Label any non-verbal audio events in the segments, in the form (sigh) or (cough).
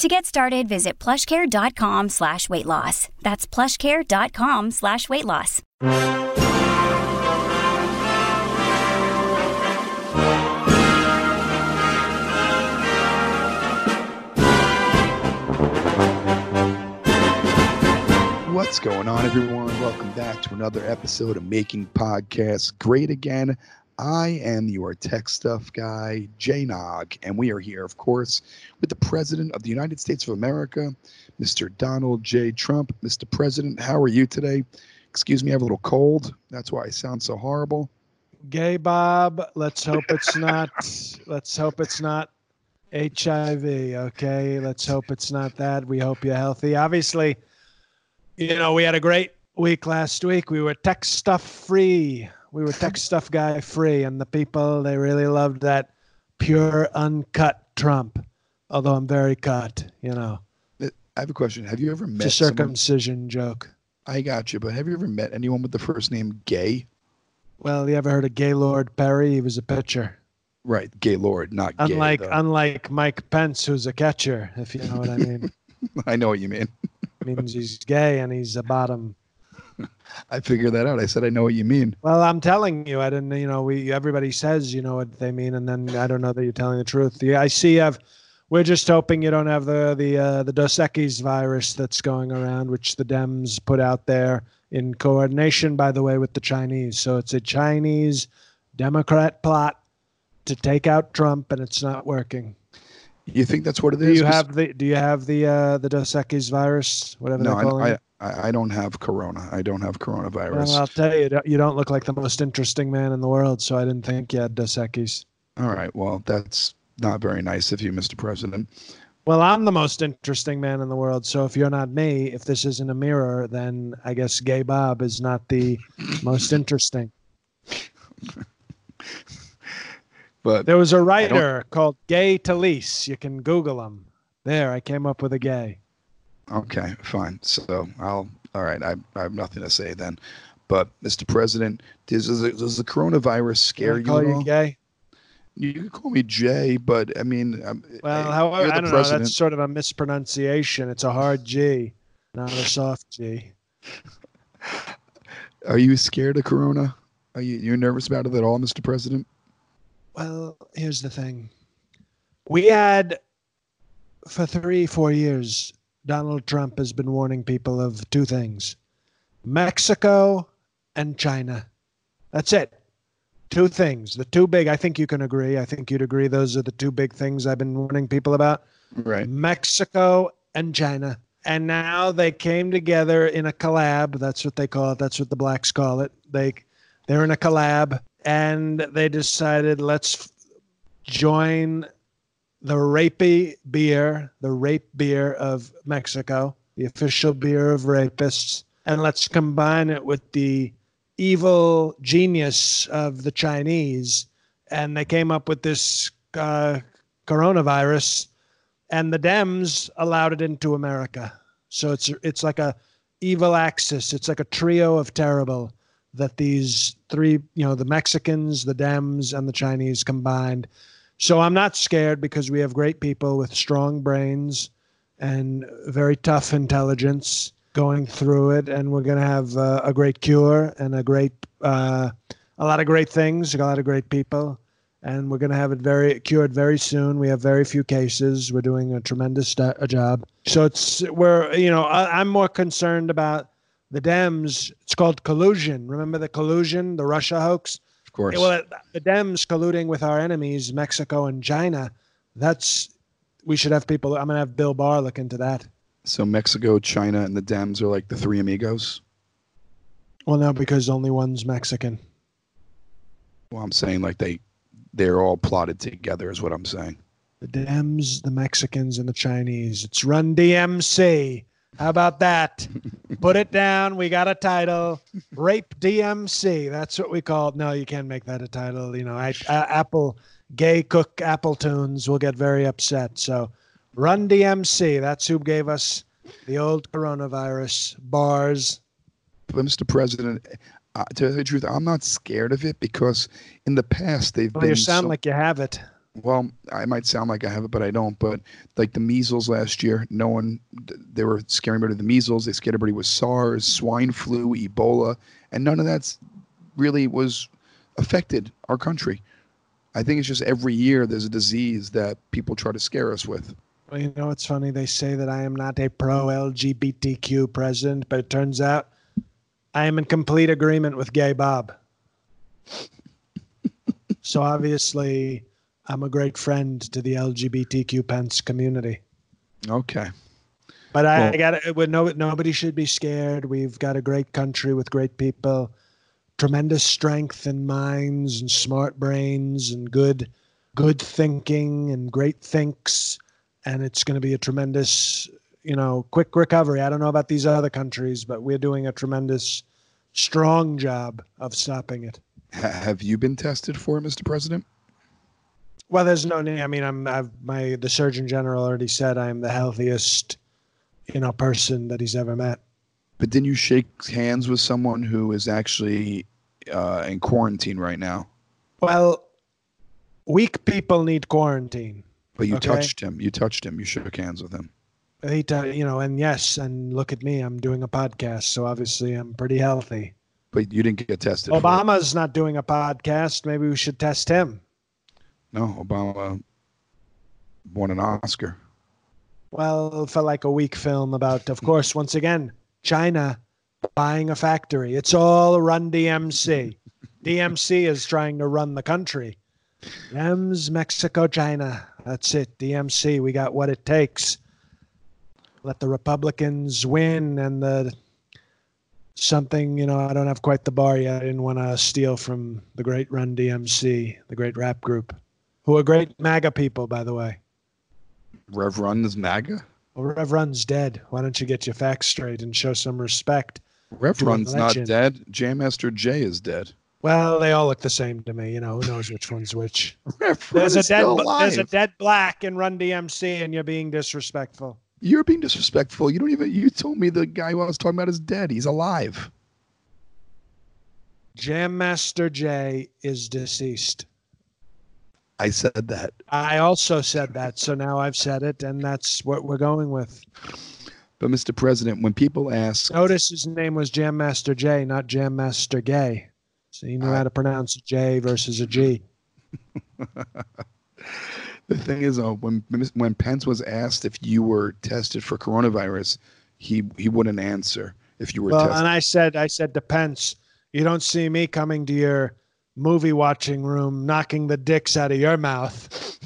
To get started, visit plushcare.com slash weight loss. That's plushcare.com slash weight loss. What's going on, everyone? Welcome back to another episode of Making Podcasts Great Again. I am your tech stuff guy, Jay Nog, and we are here, of course, with the President of the United States of America, Mr. Donald J. Trump. Mr. President, how are you today? Excuse me, I have a little cold. That's why I sound so horrible. Gay Bob, let's hope it's not let's hope it's not HIV, okay? Let's hope it's not that. We hope you're healthy. Obviously, you know, we had a great week last week. We were tech stuff free. We were tech stuff guy free, and the people they really loved that pure uncut Trump. Although I'm very cut, you know. Uh, I have a question. Have you ever met It's a someone? circumcision joke. I got you, but have you ever met anyone with the first name Gay? Well, you ever heard of Gaylord Perry? He was a pitcher. Right, Gaylord, not Gay. Unlike though. unlike Mike Pence, who's a catcher, if you know what I mean. (laughs) I know what you mean. means he's gay and he's a bottom. (laughs) I figured that out. I said I know what you mean. Well, I'm telling you, I didn't. You know, we everybody says you know what they mean, and then I don't know that you're telling the truth. The, I see. I've. We're just hoping you don't have the the uh, the Dos Equis virus that's going around, which the Dems put out there in coordination, by the way, with the Chinese. So it's a Chinese Democrat plot to take out Trump, and it's not working. You think that's what it is? Do you have the Do you have the uh, the Dos Equis virus, whatever No, they're calling I, it? I, I don't have corona. I don't have coronavirus. Well, I'll tell you, you don't- look like the most interesting man in the world, so I didn't think you had Dos Equis. All right. Well, that's not very nice of you, Mr. President. Well, I'm the most interesting man in the world, so if you're not me, if this isn't a mirror, then I guess Gay Bob is not the most interesting. (laughs) But There was a writer called Gay Talese. You can Google him. There, I came up with a gay. Okay, fine. So I'll. All right. I, I have nothing to say then. But Mr. President, does, does, the- coronavirus scare I you call you all? gay? You can call me Jay, but I mean, um, Well, hey, however, you're I don't know. president. That's sort of a mispronunciation. It's a hard G, not a soft G. Are you scared of corona? Are you you're nervous about it at all, Mr. President? Well, here's the thing. We had, for three, four years, Donald Trump has been warning people of two things Mexico and China. That's it. Two things. The two big, I think you can agree. I think you'd agree those are the two big things I've been warning people about Right. Mexico and China. And now they came together in a collab. That's what they call it. That's what the blacks call it. They they're in a collab and they decided let's join the rapey beer, the rape beer of Mexico, the official beer of rapists, and let's combine it with the evil genius of the Chinese. And they came up with this uh, coronavirus and the Dems allowed it into America. So it's it's like a evil axis. It's like a trio of terrible that these three, you know, the Mexicans, the Dems, and the Chinese combined. So I'm not scared because we have great people with strong brains and very tough intelligence going through it, and we're going to have uh, a great cure and a great, uh, a lot of great things, a lot of great people and we're going to have it very cured very soon. We have very few cases. We're doing a tremendous a job. So it's we're you know I, I'm more concerned about the Dems. It's called collusion. Remember the collusion, the Russia hoax? Of course. Well, the Dems colluding with our enemies, Mexico and China. That's we should have people. I'm gonna have Bill Barr look into that. so Mexico, China, and the Dems are like the three amigos. Well, no, because only one's Mexican. Well, I'm saying like they they're all plotted together is what I'm saying. The Dems, the Mexicans, and the Chinese. It's Run DMC. How about that? Put it down. We got a title. Rape DMC. That's what we call it. No, you can't make that a title. You know, I, uh, Apple, gay cook Apple tunes will get very upset. So, Run DMC. That's who gave us the old coronavirus bars. But Mr. President, uh, to tell you the truth, I'm not scared of it because in the past they've Well, been you sound so- like you have it. Well i might sound like i have it but i don't but like the measles last year no one they were scaring everybody the measles they scared everybody with sars swine flu ebola and none of that's really was affected our country i think it's just every year there's a disease that people try to scare us with Well, you know, it's funny. They say that I am not a pro LGBTQ president, but it turns out I am in complete agreement with Gay Bob. (laughs) so obviously, I'm a great friend to the LGBTQ Pence community. okay But I Well- got it. No, nobody should be scared. We've got a great country with great people, tremendous strength and minds and smart brains and good, good thinking and great thinks. And it's going to be a tremendous, you know, quick recovery. I don't know about these other countries, but we're doing a tremendous, strong job of stopping it. ha- have you been tested for it mr president Well, there's no need. I mean, I'm I've my the Surgeon General already said I'm the healthiest, you know, person that he's ever met. but didn't you shake hands with someone who is actually uh, in quarantine right now Well, weak people need quarantine. but you Okay. touched him you touched him you shook hands with him He, t- you know, and yes, and look at me. I'm doing a podcast, so obviously I'm pretty healthy. but you didn't get tested. Obama's not doing a podcast. Maybe we should test him. No, Obama won an Oscar. Well, for like a weak film about, of course, once again, China buying a factory. It's all run DMC. (laughs) DMC is trying to run the country. Dems, Mexico, China. That's it. DMC. We got what it takes. Let the Republicans win and the something, you know, I don't have quite the bar yet. I didn't want to steal from the great Run DMC, the great rap group, who are great MAGA people, by the way. Rev Run is MAGA. Well, Rev Run's dead. Why don't you get your facts straight and show some respect? Rev Run's not dead. Jam Master Jay is dead. Well, they all look the same to me. You know, who knows which one's which? (laughs) Rev Run There's a is dead, there's a dead black in Run DMC, and you're being disrespectful. You're being disrespectful. You don't even. You told me the guy who I was talking about is dead. He's alive. Jam Master Jay is deceased. I said that. I also said that, so now I've said it, and that's what we're going with. But Mr. President, when people ask, Notice his name was Jam Master Jay, not Jam Master Gay. So he knew how to pronounce a J versus a G. (laughs) the thing is, uh, when when Pence was asked if you were tested for coronavirus, he he wouldn't answer if you were Well, tested. and I said, I said to Pence, you don't see me coming to your movie watching room, knocking the dicks out of your mouth.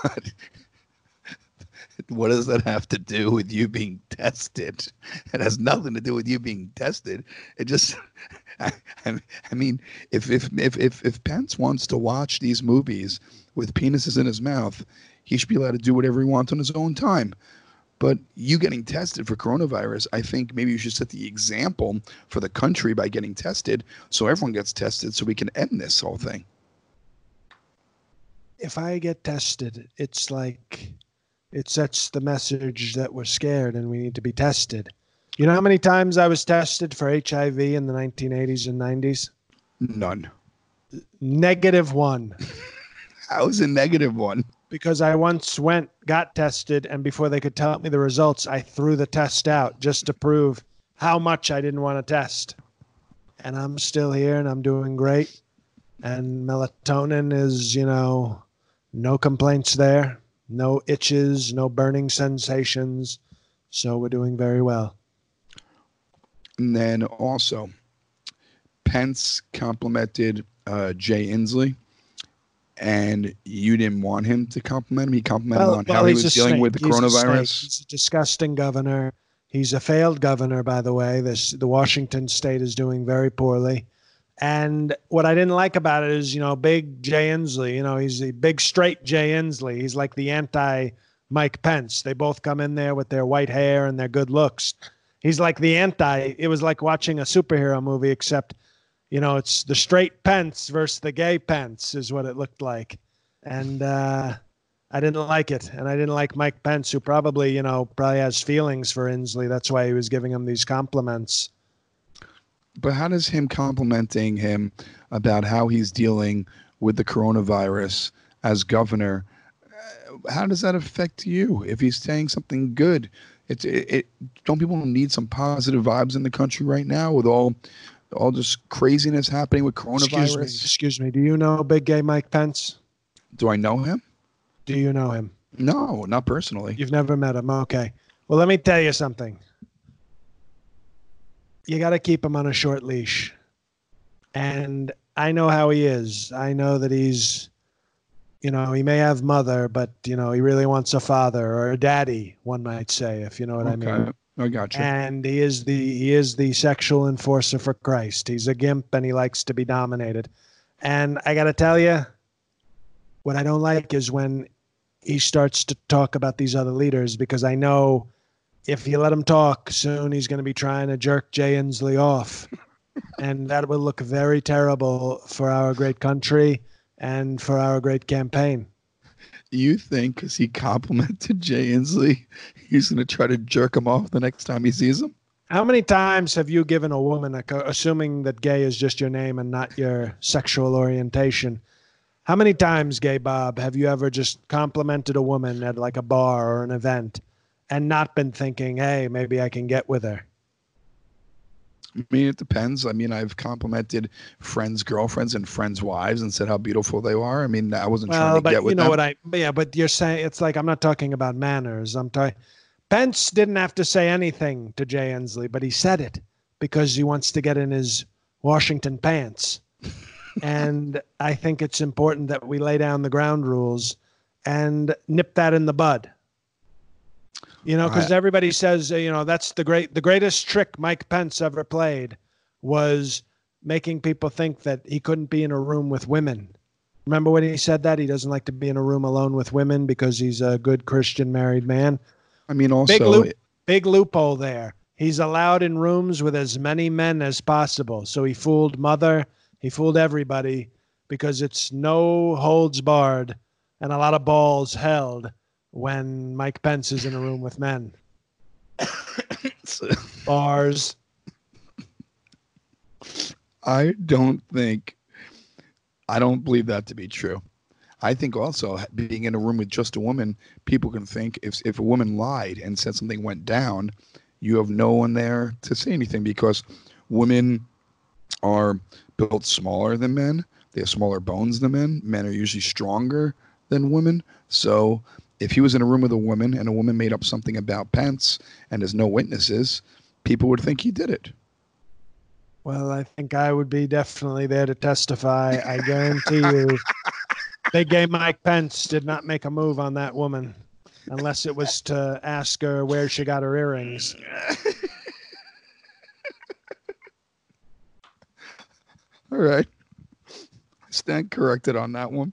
What? (laughs) what does that have to do with you being tested? It has nothing to do with you being tested. It just, (laughs) I, I mean, if, if if if if Pence wants to watch these movies with penises in his mouth, he should be allowed to do whatever he wants on his own time. But you getting tested for coronavirus, I think maybe you should set the example for the country by getting tested, so everyone gets tested, so we can end this whole thing. If I get tested, it's like it sets the message that we're scared and we need to be tested. You know how many times I was tested for HIV in the 1980s and 90s? None. Negative one. (laughs) How's a negative one? Because I once went, got tested, and before they could tell me the results, I threw the test out just to prove how much I didn't want to test. And I'm still here and I'm doing great. And melatonin is, you know, no complaints there, no itches, no burning sensations, So we're doing very well. And then also, Pence complimented uh, Jay Inslee, and you didn't want him to compliment him. He complimented Well, on well, how he was dealing snake. with the He's a coronavirus. He's a disgusting governor. He's a failed governor, by the way. This the Washington state is doing very poorly. And what I didn't like about it is, you know, big Jay Inslee. You know, he's the big straight Jay Inslee. He's like the anti Mike Pence. They both come in there with their white hair and their good looks. He's like the anti. It was like watching a superhero movie, except, you know, it's the straight Pence versus the gay Pence is what it looked like. And uh, I didn't like it, and I didn't like Mike Pence, who probably, you know, probably has feelings for Inslee. That's why he was giving him these compliments. But how does him complimenting him about how he's dealing with the coronavirus as governor, uh, how does that affect you? If he's saying something good, it's it, it. Don't people need some positive vibes in the country right now with all all this craziness happening with Excuse me, coronavirus? excuse me. Do you know Big Gay Mike Pence? Do I know him? Do you know him? No, not personally. You've never met him. Okay. Well, let me tell you something. You got to keep him on a short leash. And I know how he is. I know that he's, you know, he may have mother, but, you know, he really wants a father or a daddy, one might say, if you know what I mean. I got you. and he is the he is the sexual enforcer for Christ. He's a gimp and he likes to be dominated. And I got to tell you, what I don't like is when he starts to talk about these other leaders because I know if you let him talk, soon he's going to be trying to jerk Jay Inslee off, (laughs) and that will look very terrible for our great country and for our great campaign. You think because he complimented Jay Inslee, he's going to try to jerk him off the next time he sees him? How many times have you given a woman, assuming that gay is just your name and not your sexual orientation? How many times, Gay Bob, have you ever just complimented a woman at like a bar or an event and not been thinking, hey, maybe I can get with her? I mean, it depends. I mean, I've complimented friends' girlfriends and friends' wives and said how beautiful they are. I mean, I wasn't Well, trying to but get with you know them. what I, yeah, but you're saying it's like I'm not talking about manners. I'm talking. Pence didn't have to say anything to Jay Inslee, but he said it because he wants to get in his Washington pants. (laughs) and I think it's important that we lay down the ground rules and nip that in the bud. You know, because everybody says, uh, you know, that's the great, the greatest trick Mike Pence ever played was making people think that he couldn't be in a room with women. Remember when he said that he doesn't like to be in a room alone with women because he's a good Christian married man. I mean, Big also, loop, big loophole there. He's allowed in rooms with as many men as possible. So he fooled mother, he fooled everybody because it's no holds barred and a lot of balls held when Mike Pence is in a room with men. (coughs) Bars. I don't think, I don't believe that to be true. I think also being in a room with just a woman, people can think if if a woman lied and said something went down, you have no one there to say anything because women are built smaller than men. They have smaller bones than men. Men are usually stronger than women. So if he was in a room with a woman and a woman made up something about Pence and there's no witnesses, people would think he did it. Well, I think I would be definitely there to testify. I guarantee you, (laughs) Big Gay Mike Pence did not make a move on that woman unless it was to ask her where she got her earrings. (laughs) All right. Stand corrected on that one.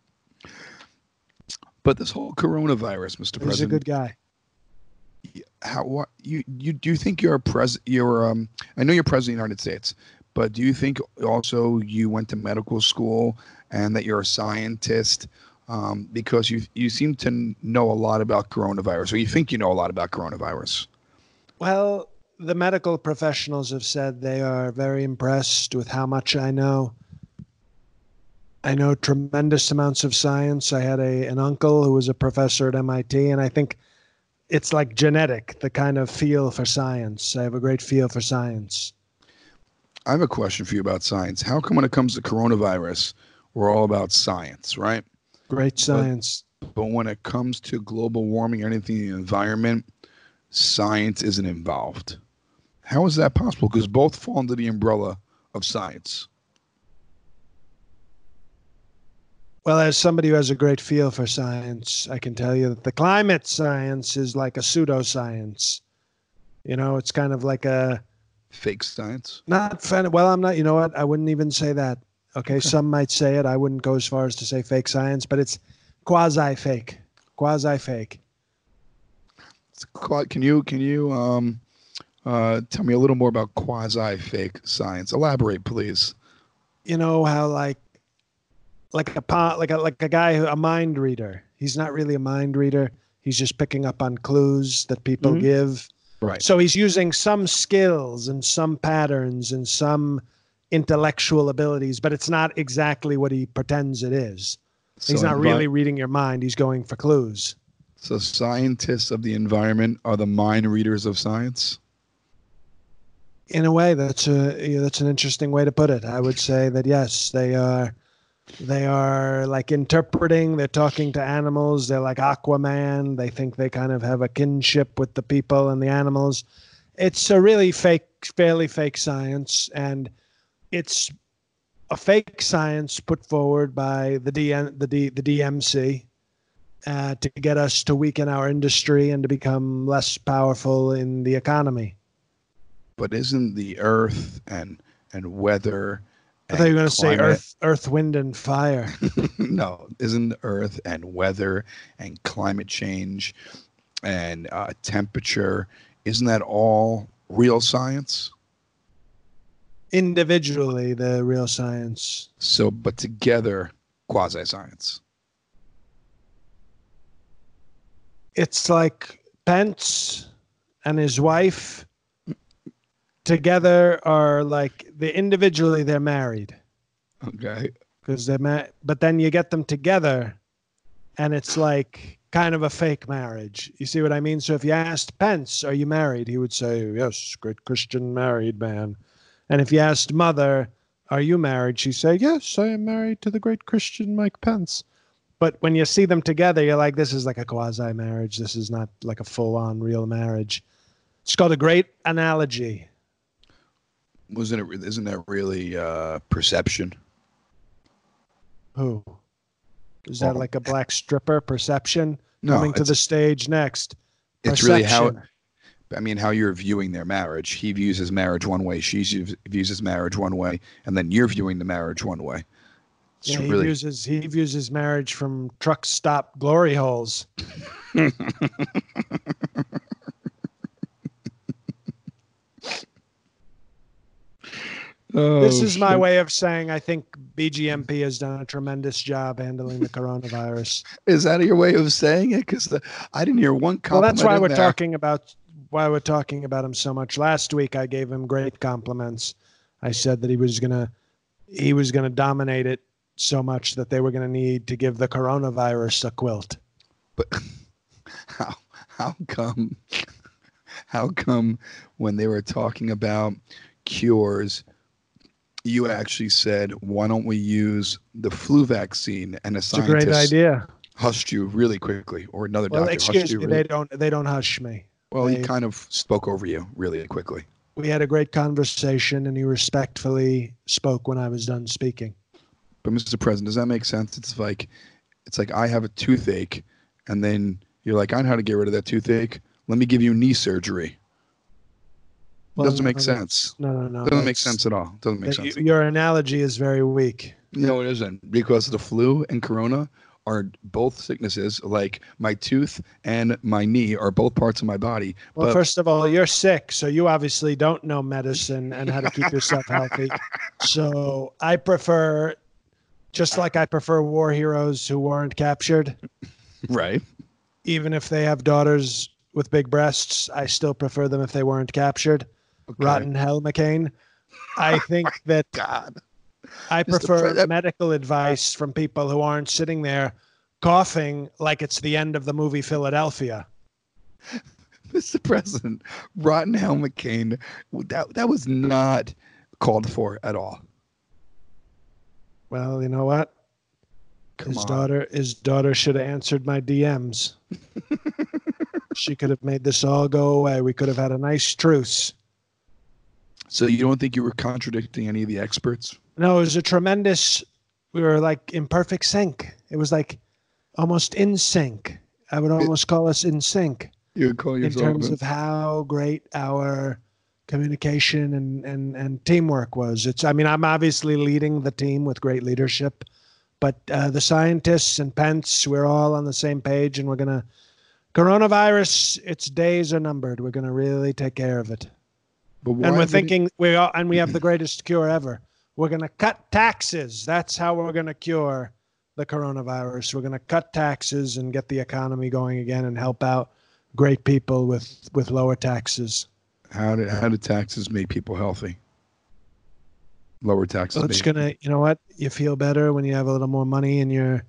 But this whole coronavirus, Mr. President He's a good guy. how what you you do you think you're a pres you're um I know you're president of the United States, but do you think also you went to medical school and that you're a scientist? Um, because you you seem to know a lot about coronavirus, or you think you know a lot about coronavirus. Well, the medical professionals have said they are very impressed with how much I know. I know tremendous amounts of science. I had a an uncle who was a professor at MIT, and I think it's like genetic, the kind of feel for science. I have a great feel for science. I have a question for you about science. How come when it comes to coronavirus, we're all about science, right? Great science. But when it comes to global warming or anything in the environment, science isn't involved. How is that possible? Because both fall under the umbrella of science. Well, as somebody who has a great feel for science, I can tell you that the climate science is like a pseudoscience. You know, it's kind of like a Fake science. not fan- well. I'm not. You know what? I wouldn't even say that. Okay, some might say it. I wouldn't go as far as to say fake science, but it's quasi fake, quasi fake. Quite- Can you can you um uh tell me a little more about quasi fake science? Elaborate, please. You know how like like a like a like a guy who a mind reader. He's not really a mind reader. He's just picking up on clues that people Mhm. give. Right. So he's using some skills and some patterns and some intellectual abilities, but it's not exactly what he pretends it is. He's not envi- really reading your mind. He's going for clues. So scientists of the environment are the mind readers of science. In a way, that's a yeah, that's an interesting way to put it. I would say that yes, they are they are like interpreting. They're talking to animals. They're like Aquaman. They think they kind of have a kinship with the people and the animals. It's a really fake, fairly fake science, and it's a fake science put forward by the DN, the D, the DMC uh, to get us to weaken our industry and to become less powerful in the economy. But isn't the earth and and weather I thought you were going to say earth, earth, wind, and fire. (laughs) no, isn't earth and weather and climate change and uh, temperature, isn't that all real science? Individually, the real science. So, but together, quasi science. It's like Pence and his wife together are like they individually they're married Okay. because they're ma- but then you get them together and it's like kind of a fake marriage. You see what I mean? So if you asked Pence, "Are you married?" he would say, "Yes, great Christian married man." And if you asked Mother, "Are you married?" she'd say, "Yes, I am married to the great Christian Mike Pence." But when you see them together, you're like, "This is like a quasi marriage. This is not like a full-on real marriage." It's called a great analogy. Wasn't it? Isn't that really uh, perception? Who? Is that Oh. like a black stripper perception? No, Coming to the stage next. it's really how. I mean, how you're viewing their marriage. He views his marriage one way. She views views his marriage one way, and then you're viewing the marriage one way. It's Yeah, he really views his he views his marriage from truck stop glory holes. (laughs) this Oh, is my shit. way of saying I think BGMP has done a tremendous job handling the coronavirus. (laughs) Is that your way of saying it? Because I didn't hear one compliment. well, that's why we're there. talking about why we're talking about him so much. Last week I gave him great compliments. I said that he was gonna he was gonna dominate it so much that they were gonna need to give the coronavirus a quilt. But (laughs) how how come (laughs) how come when they were talking about cures, you actually said, "Why don't we use the flu vaccine?" And a It's a great scientist idea. hushed you really quickly, or another Well, doctor excuse hushed you. me, Really, they don't they don't hush me. well, he kind of spoke over you really quickly. We had a great conversation, and he respectfully spoke when I was done speaking. But Mr. President, does that make sense? It's like it's like I have a toothache, and then you're like, I know how to get rid of that toothache. Let me give you knee surgery. Well, doesn't make no, sense. No, no, no. Doesn't make sense at all. Doesn't make sense. Your analogy is very weak. No, it isn't because the flu and corona are both sicknesses. Like my tooth and my knee are both parts of my body. Well, but first of all, you're sick, so you obviously don't know medicine and how to keep yourself healthy. (laughs) So I prefer, just like I prefer war heroes who weren't captured, right, even if they have daughters with big breasts, I still prefer them if they weren't captured. Okay. Rotten hell, McCain. I (laughs) oh think that God, I prefer Pre- medical advice from people who aren't sitting there coughing like it's the end of the movie Philadelphia. (laughs) Mr. President, Rotten Hell McCain, that that was not called for at all. Well, you know what? Come his on. daughter his daughter should have answered my DMs. (laughs) she could have made this all go away. We could have had a nice truce. So you don't think you were contradicting any of the experts? No, it was a tremendous. We were like in perfect sync. It was like almost in sync. I would almost call us in sync You would call in terms of how great our communication and, and, and teamwork was. It's, I mean, I'm obviously leading the team with great leadership, but uh, the scientists and Pence, we're all on the same page and we're going to, coronavirus, its days are numbered. We're going to really take care of it. And we're would it- thinking we are, and we have the greatest cure ever. We're going to cut taxes. That's how we're going to cure the coronavirus. We're going to cut taxes and get the economy going again and help out great people with with lower taxes. how did how did taxes make people healthy? Lower taxes. So it's going to, you know what? You feel better when you have a little more money in your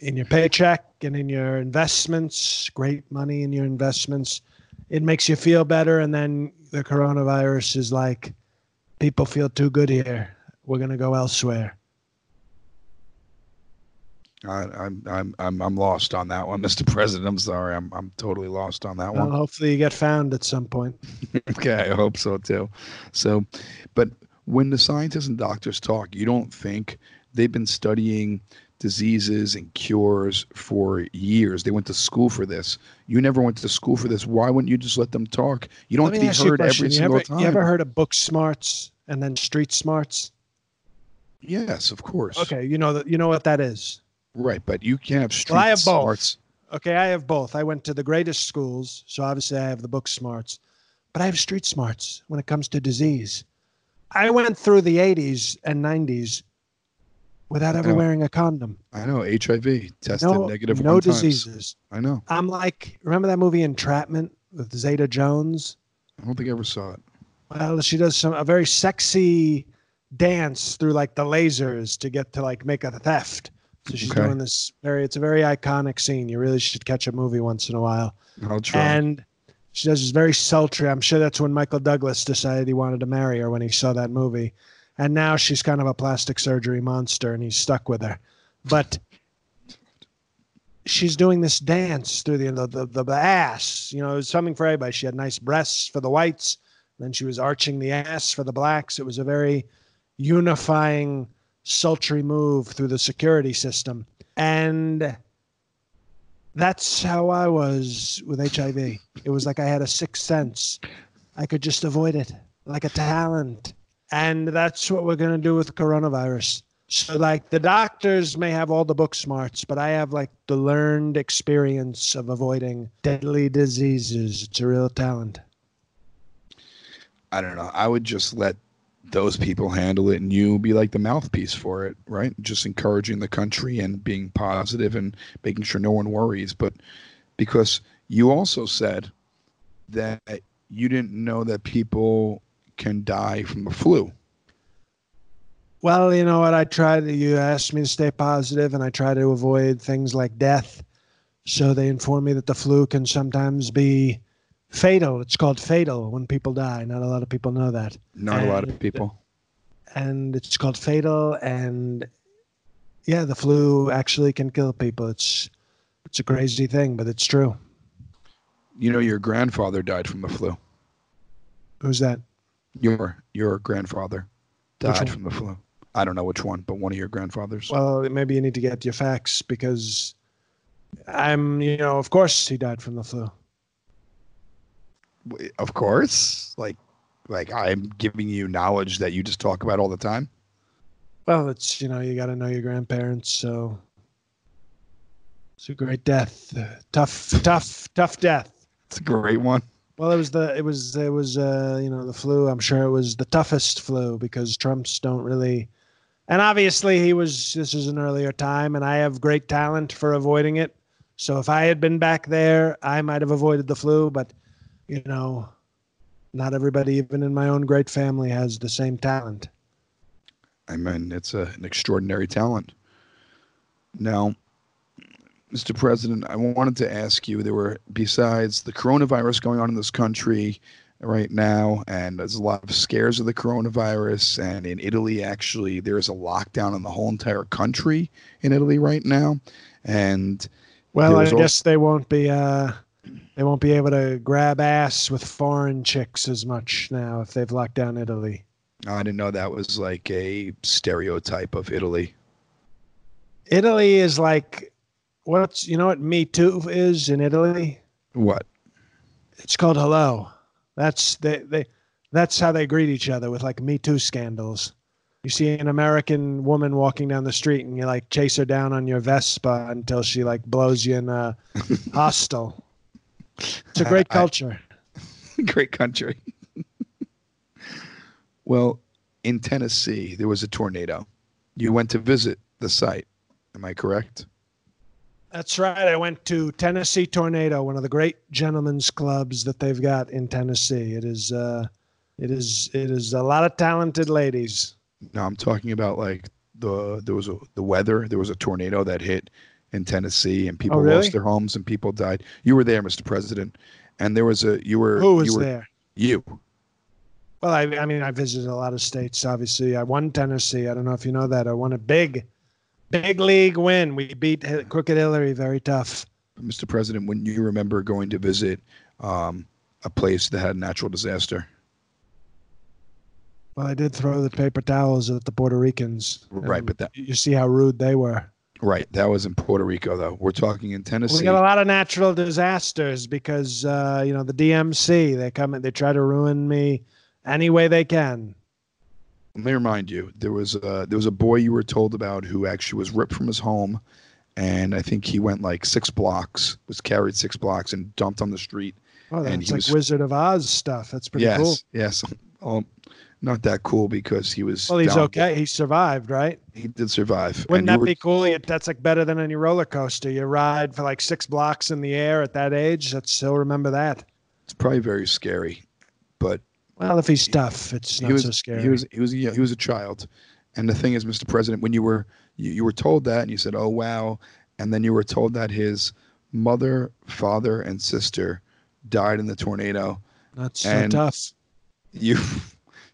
in your paycheck and in your investments, great money in your investments. It makes you feel better and then the coronavirus is like people feel too good here. We're going to go elsewhere. I, I'm I'm I'm I'm lost on that one, (laughs) Mr. President. I'm sorry. I'm I'm totally lost on that Well, one. hopefully you get found at some point. (laughs) okay, I hope so too. So, but when the scientists and doctors talk, you don't think they've been studying diseases and cures for years. They went to school for this. You never went to school for this. Why wouldn't you just let them talk? You don't Let have to be you heard every You single ever, time. you ever heard of book smarts and then street smarts? yes, of course. Okay, you know that you know what that is. Right, but you can't have street Well, I have both. smarts. Okay, I have both. I went to the greatest schools, so obviously I have the book smarts, but I have street smarts when it comes to disease. I went through the 80s and 90s without ever wearing a condom. I know HIV tested No, negative no one times. diseases. I know. I'm like, remember that movie Entrapment with Zeta Jones? I don't think I ever saw it. Well, she does some a very sexy dance through like the lasers to get to like make a theft. So she's Okay. doing this very. It's a very iconic scene. You really should catch a movie once in a while. I'll try. And she does this very sultry. I'm sure that's when Michael Douglas decided he wanted to marry her when he saw that movie. And now she's kind of a plastic surgery monster, and he's stuck with her. But she's doing this dance through the the, the, the ass. You know, it was something for everybody. She had nice breasts for the whites. Then she was arching the ass for the blacks. It was a very unifying, sultry move through the security system. And that's how I was with HIV. It was like I had a sixth sense. I could just avoid it like a talent. And that's what we're going to do with coronavirus. So, like, the doctors may have all the book smarts, but I have like the learned experience of avoiding deadly diseases. It's a real talent. I don't know. I would just let those people handle it and you be like the mouthpiece for it, right? Just encouraging the country and being positive and making sure no one worries. But because you also said that you didn't know that people can die from the flu. Well, you know what? I try to, you asked me to stay positive and I try to avoid things like death. So they inform me that the flu can sometimes be fatal. It's called fatal when people die. Not a lot of people know that. Not a lot of people. And it's called fatal. And yeah, the flu actually can kill people. It's, it's a crazy thing, but it's true. You know, your grandfather died from the flu. Who's that? Your your grandfather died from the flu. I don't know which one, but one of your grandfathers. Well, maybe you need to get your facts because I'm, you know, of course he died from the flu. Of course. Like like I'm giving you knowledge that you just talk about all the time. Well, it's you know you got to know your grandparents, so it's a great death, tough, tough, tough death. It's a great one. Well, it was the it was it was uh you know the flu. I'm sure it was the toughest flu because Trumps don't really, and obviously he was. This is an earlier time, and I have great talent for avoiding it. So if I had been back there, I might have avoided the flu. But you know, not everybody, even in my own great family, has the same talent. I mean, it's a, an extraordinary talent. Now, Mr. President, I wanted to ask you there were, besides the coronavirus going on in this country right now, and there's a lot of scares of the coronavirus, and in Italy, actually, there's a lockdown in the whole entire country in Italy right now. And Well, I guess they won't be. Uh, they won't be able to grab ass with foreign chicks as much now if they've locked down Italy. I didn't know that was like a stereotype of Italy. Italy is like what's you know what Me Too is in Italy? What? It's called hello. That's they they that's how they greet each other with like Me Too scandals. You see an American woman walking down the street and you like chase her down on your Vespa until she like blows you in a (laughs) hostel. It's a great I- culture. (laughs) Great country. (laughs) well, in Tennessee, there was a tornado. You went to visit the site. Am I correct? That's right. I went to Tennessee Tornado, one of the great gentlemen's clubs that they've got in Tennessee. It is uh it is it is a lot of talented ladies. No, I'm talking about like the there was a the weather. There was a tornado that hit in Tennessee, and people Oh, really? lost their homes and people died. You were there, Mr. President, and there was a you were Who was you were, there? You. Well, I, I mean, I visited a lot of states. Obviously, I won Tennessee. I don't know if you know that. I won a big, big league win. We beat Crooked Hillary very tough. Mr. President, when you remember going to visit um, a place that had a natural disaster, Well, I did throw the paper towels at the Puerto Ricans. right? But that you see how rude they were. right that was in Puerto Rico, though. We're talking in Tennessee. We got a lot of natural disasters because uh, you know the DMC. They come and they try to ruin me any way they can. Let me remind you, there was a, there was a boy you were told about who actually was ripped from his home, and I think he went like six blocks, was carried six blocks, and dumped on the street. Oh, that's like was- Wizard of Oz stuff. That's pretty yes, cool. yes. Um, not that cool because he was. Well, he's down- okay. He survived, right? He did survive. Wouldn't and that were- be cool? That's like better than any roller coaster. You ride for like six blocks in the air at that age. That's still remember that. It's probably very scary, but Well, if he's tough, it's not he was so scary. he was he was he was a child, and the thing is, Mr. President, when you were you, you were told that, and you said, "Oh wow," and then you were told that his mother, father, and sister died in the tornado. That's so tough. You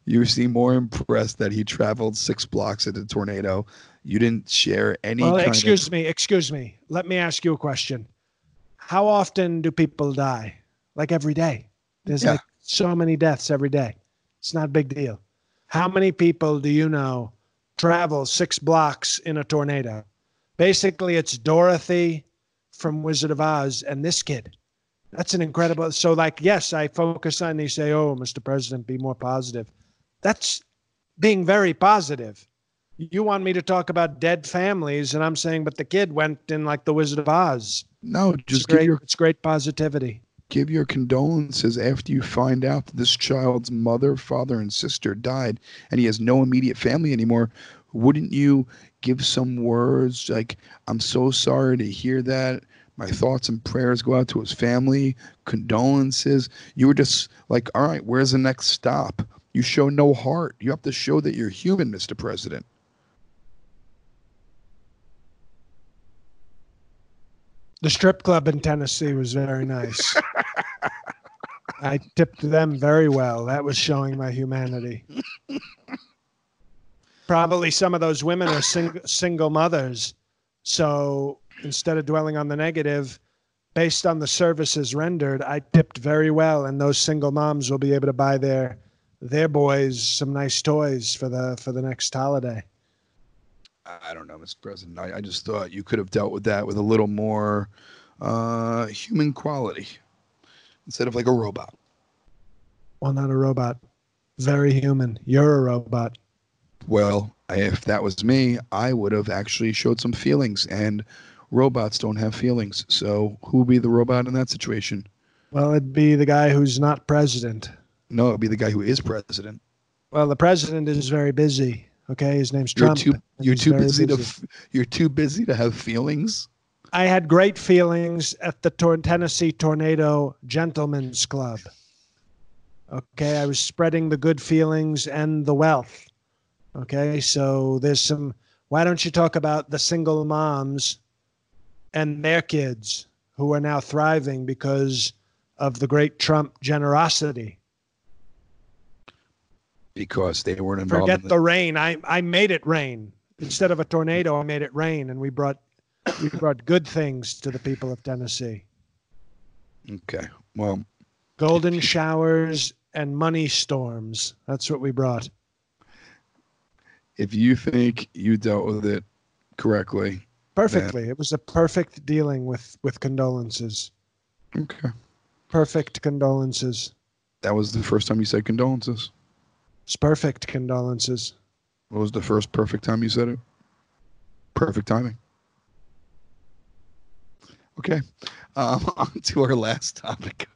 you seem more impressed that he traveled six blocks in the tornado. You didn't share any. Well, excuse of, me, excuse me. Let me ask you a question. How often do people die? Like every day. There's Yeah. like so many deaths every day. It's not a big deal. How many people do you know travel six blocks in a tornado? Basically, it's Dorothy from Wizard of Oz and this kid. That's an incredible. So, like, yes, I focus on. They say, "Oh, Mr. President, be more positive." That's being very positive. You want me to talk about dead families, and I'm saying, but the kid went in like the Wizard of Oz. No, It's just give great. your It's great positivity. Give your condolences after you find out that this child's mother, father, and sister died, and he has no immediate family anymore. Wouldn't you give some words like, "I'm so sorry to hear that. My thoughts and prayers go out to his family. Condolences." You were just like, "All right, where's the next stop?" You show no heart. You have to show that you're human, Mr. President. The strip club in Tennessee was very nice. (laughs) I tipped them very well. That was showing my humanity. Probably some of those women are sing- single mothers. So instead of dwelling on the negative, based on the services rendered, I tipped very well, and those single moms will be able to buy their their boys some nice toys for the for the next holiday. I don't know, Mr. President. I, I just thought you could have dealt with that with a little more uh, human quality instead of like a robot. Well, not a robot. Very human. You're a robot. Well, if that was me, I would have actually showed some feelings, and robots don't have feelings. So who would be the robot in that situation? Well, it'd be the guy who's not president. No, it'd be the guy who is president. Well, the president is very busy. Okay, his name's You're Trump. too you're too very busy, to you're too busy to have feelings. I had great feelings at the tor- Tennessee Tornado Gentlemen's Club. Okay, I was spreading the good feelings and the wealth. Okay, so there's some. Why don't you talk about the single moms and their kids who are now thriving because of the great Trump generosity? Because they weren't involved. Forget in the rain. I I made it rain instead of a tornado. I made it rain, and we brought we brought good things to the people of Tennessee. Okay. Well, Golden showers and money storms. That's what we brought. if you think you dealt with it correctly, Perfectly. It was a perfect dealing with with condolences. okay. Perfect condolences. That was the first time you said condolences. It's perfect condolences. What was the first perfect time you said it? Perfect timing. Okay. Um, (laughs) on to our last topic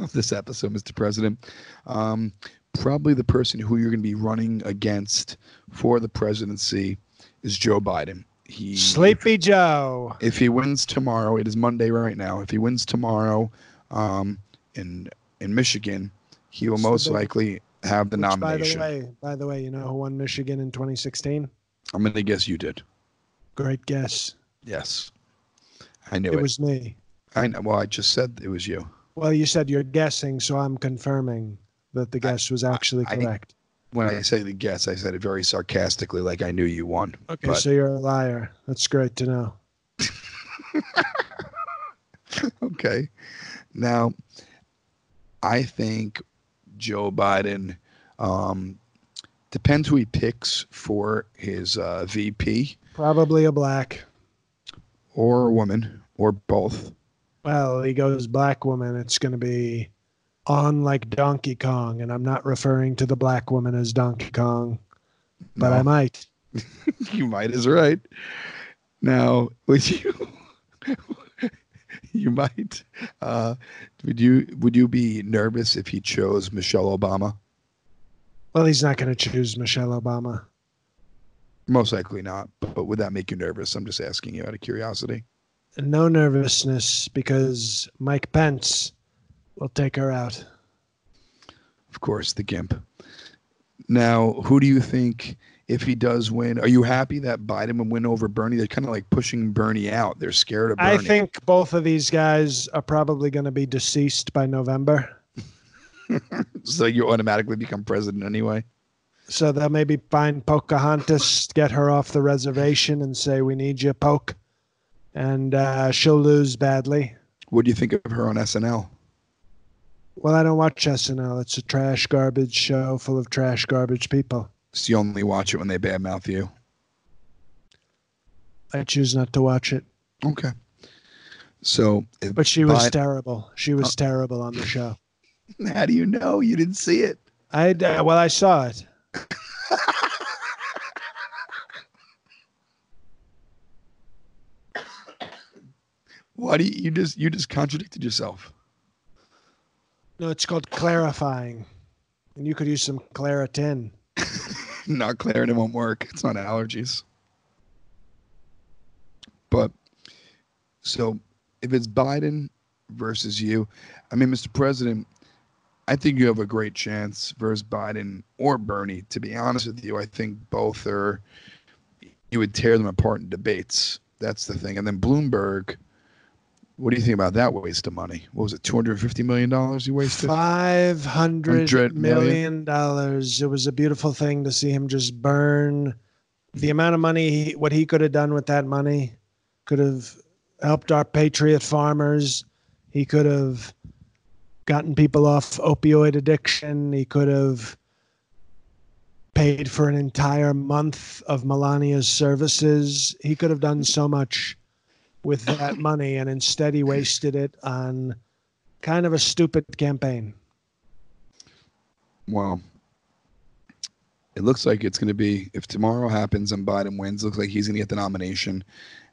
of this episode, Mr. President. Um, probably the person who you're going to be running against for the presidency is Joe Biden. He Sleepy Joe. if he wins tomorrow, it is Monday right now. If he wins tomorrow, um, in in Michigan, he will So most likely have the Which, nomination. By the way, by the way, you know who won Michigan in 2016? I'm going to guess you did. Great guess. Yes, I knew It it. was me. I know. Well, I just said it was you. Well, you said you're guessing, so I'm confirming that the guess was actually I- correct. When I say the guess, I said it very sarcastically, like I knew you won. Okay, but- so you're a liar. That's great to know. (laughs) okay. Now, I think Joe Biden um, depends who he picks for his uh, VP Probably a black. Or a woman or both. Well, he goes black woman. It's going to be on like Donkey Kong, and I'm not referring to the black woman as Donkey Kong, but I might. (laughs) you might is right. Now, would you? (laughs) you might. Uh, would you? Would you be nervous if he chose Michelle Obama? Well, he's not going to choose Michelle Obama. Most likely not. But would that make you nervous? I'm just asking you out of curiosity. No nervousness because Mike Pence will take her out. Of course, the gimp. Now, who do you think, if he does win, are you happy that Biden would win over Bernie? They're kind of like pushing Bernie out. They're scared of Bernie. I think both of these guys are probably going to be deceased by November. (laughs) so. You automatically become president anyway. So they'll maybe find Pocahontas, get her off the reservation, and say, "We need you, Poke," and uh, she'll lose badly. What do you think of her on SNL? Well, I don't watch SNL. It's a trash garbage show full of trash garbage people. So you only watch it when they badmouth you. I choose not to watch it. Okay. So, But she was Biden- terrible. She was terrible on the show. (laughs) how do you know you didn't see it? I uh, well, I saw it. Why do you, you just you just contradicted yourself? No, it's called clarifying, and you could use some Claritin. (laughs) not Claritin it won't work. It's not allergies. But so if it's Biden versus you, I mean, Mr. President, I think you have a great chance versus Biden or Bernie. To be honest with you, I think both are. You would tear them apart in debates. That's the thing. And then Bloomberg. What do you think about that waste of money? What was it, two hundred fifty million dollars you wasted? Five hundred million. million dollars. It was a beautiful thing to see him just burn the mm-hmm. amount of money. He, what he could have done with that money could have helped our patriot farmers. He could have gotten people off opioid addiction. He could have paid for an entire month of Melania's services. He could have done so much with that money, and instead he wasted it on kind of a stupid campaign. Well, it looks like it's going to be if tomorrow happens and Biden wins, looks like he's going to get the nomination,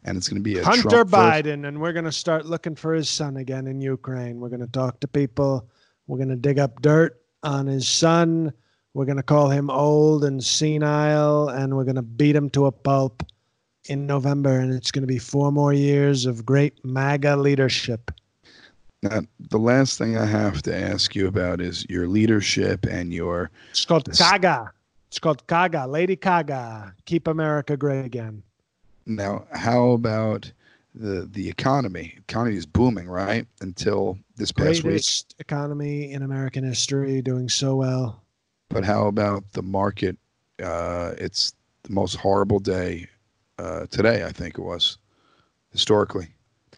and it's going to be a Hunter Trump Biden, and we're going to start looking for his son again in Ukraine. We're going to talk to people. We're going to dig up dirt on his son. We're going to call him old and senile, and we're going to beat him to a pulp in November. And it's going to be four more years of great MAGA leadership. Now, the last thing I have to ask you about is your leadership and your It's called Kaga. It's called Kaga, Lady Kaga. Keep America great again. Now. How about the the economy? Economy is booming, right? Until this past week. Greatest economy in American history, doing so well. But how about the market? Uh, it's the most horrible day uh, today. I think it was historically.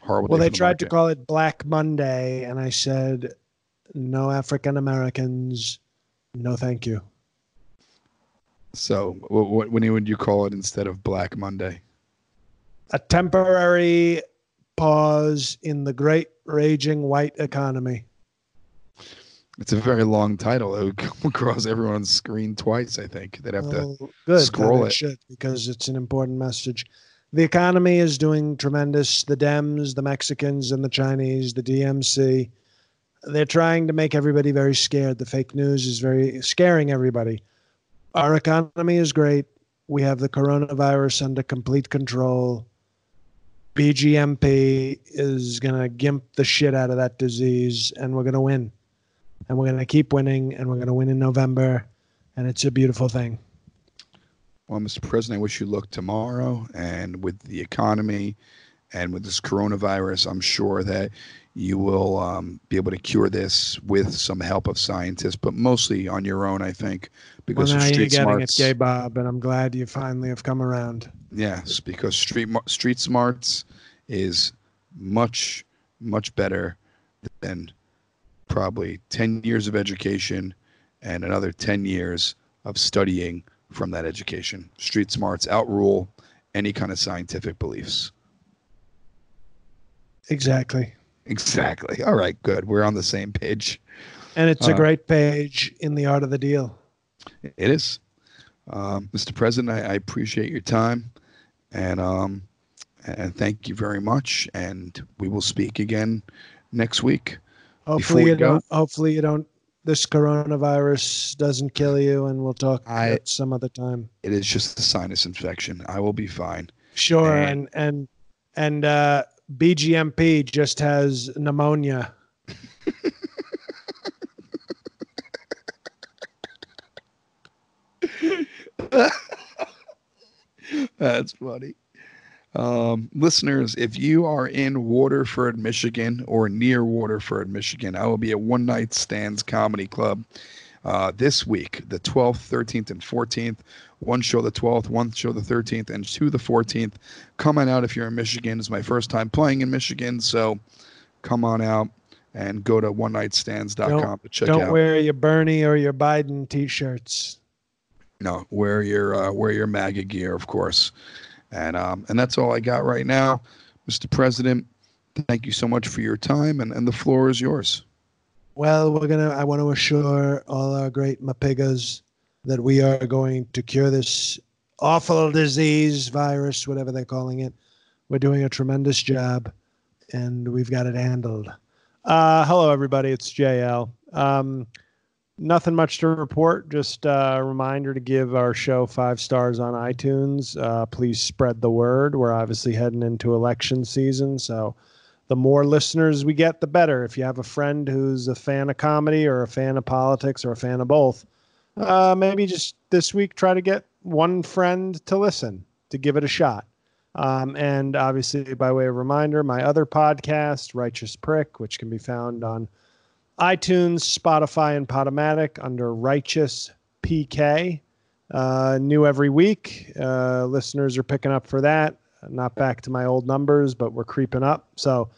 Horrible. Well, they the tried to call it Black Monday, and I said, no African Americans, no thank you. So, what, what when would you call it instead of Black Monday? A temporary pause in the great raging white economy. It's a very long title. It would (laughs) come across everyone's screen twice. I think they'd have to. Good. scroll it it. because it's an important message. The economy is doing tremendous. The Dems, the Mexicans, and the Chinese, the DMC, they're trying to make everybody very scared. The fake news is very scaring everybody. Our economy is great. We have the coronavirus under complete control. BGMP is going to gimp the shit out of that disease, and we're going to win. And we're going to keep winning, and we're going to win in November. And it's a beautiful thing. Well, Mr. President, I wish you luck tomorrow. And with the economy and with this coronavirus, I'm sure that you will um, be able to cure this with some help of scientists, but mostly on your own, I think, because well, now you're street getting smarts. it, Gay Bob, and I'm glad you finally have come around. Yes, because street street smarts is much much better than probably 10 years of education and another 10 years of studying from that education. Street smarts outrule any kind of scientific beliefs. Exactly. Exactly. All right, good. We're on the same page. And it's a Uh, great page in the art of the deal. It is. Um, Mr. President, I, I appreciate your time and um, and thank you very much. And we will speak again next week. Hopefully you don't hopefully you don't this coronavirus doesn't kill you and we'll talk I- some other time. It is just a sinus infection. I will be fine. Sure, And- and and and uh BGMP just has pneumonia. That's funny. Um, listeners, if you are in Waterford, Michigan, or near Waterford, Michigan, I will be at One Night Stands Comedy Club uh, this week, the 12th, 13th, and 14th. One show the 12th, one show the 13th, and two the 14th. Come on out if you're in Michigan. It's my first time playing in Michigan, so come on out and go to one nightstands.com to check don't out. wear your Bernie or your Biden t-shirts. No, wear your uh, wear your MAGA gear, of course. And um, and that's all I got right now, Mr. President. Thank you so much for your time, and, and the floor is yours. Well, we're gonna. I want to assure all our great mapigas that we are going to cure this awful disease, virus, whatever they're calling it. We're doing a tremendous job, and we've got it handled. Uh, hello, everybody. It's JL. Um, nothing much to report. Just a reminder to give our show five stars on iTunes. Uh, please spread the word. We're obviously heading into election season, so the more listeners we get, the better. If you have a friend who's a fan of comedy or a fan of politics or a fan of both, uh, maybe just this week try to get one friend to listen, to give it a shot. Um, and obviously, by way of reminder, my other podcast, Righteous Prick, which can be found on iTunes, Spotify, and Podomatic under Righteous PK. Uh, new every week. Uh, listeners are picking up for that. Not back to my old numbers, but we're creeping up. So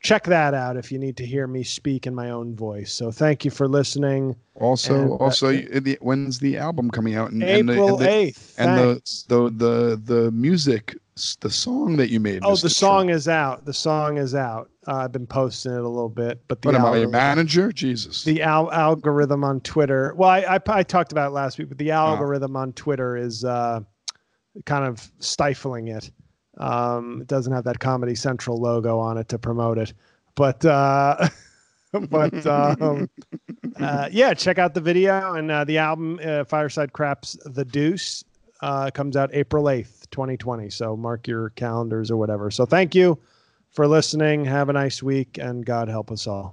check that out if you need to hear me speak in my own voice. So thank you for listening. Also, And, uh, also, the, when's the album coming out? And, April and the, eighth. and the, the the the music, the song that you made. oh, Mr. the song Trump. is out. The song is out. Uh, I've been posting it a little bit, but the What am I, a algorithm- manager? Jesus. the al- algorithm on Twitter. Well, I, I I talked about it last week, but the Ah. algorithm on Twitter is uh, kind of stifling it. Um, it doesn't have that Comedy Central logo on it to promote it, but uh, (laughs) but um, uh, yeah, check out the video and uh, the album uh, Fireside Craps The Deuce uh, comes out April eighth, twenty twenty. So mark your calendars or whatever. So thank you for listening. Have a nice week, and God help us all.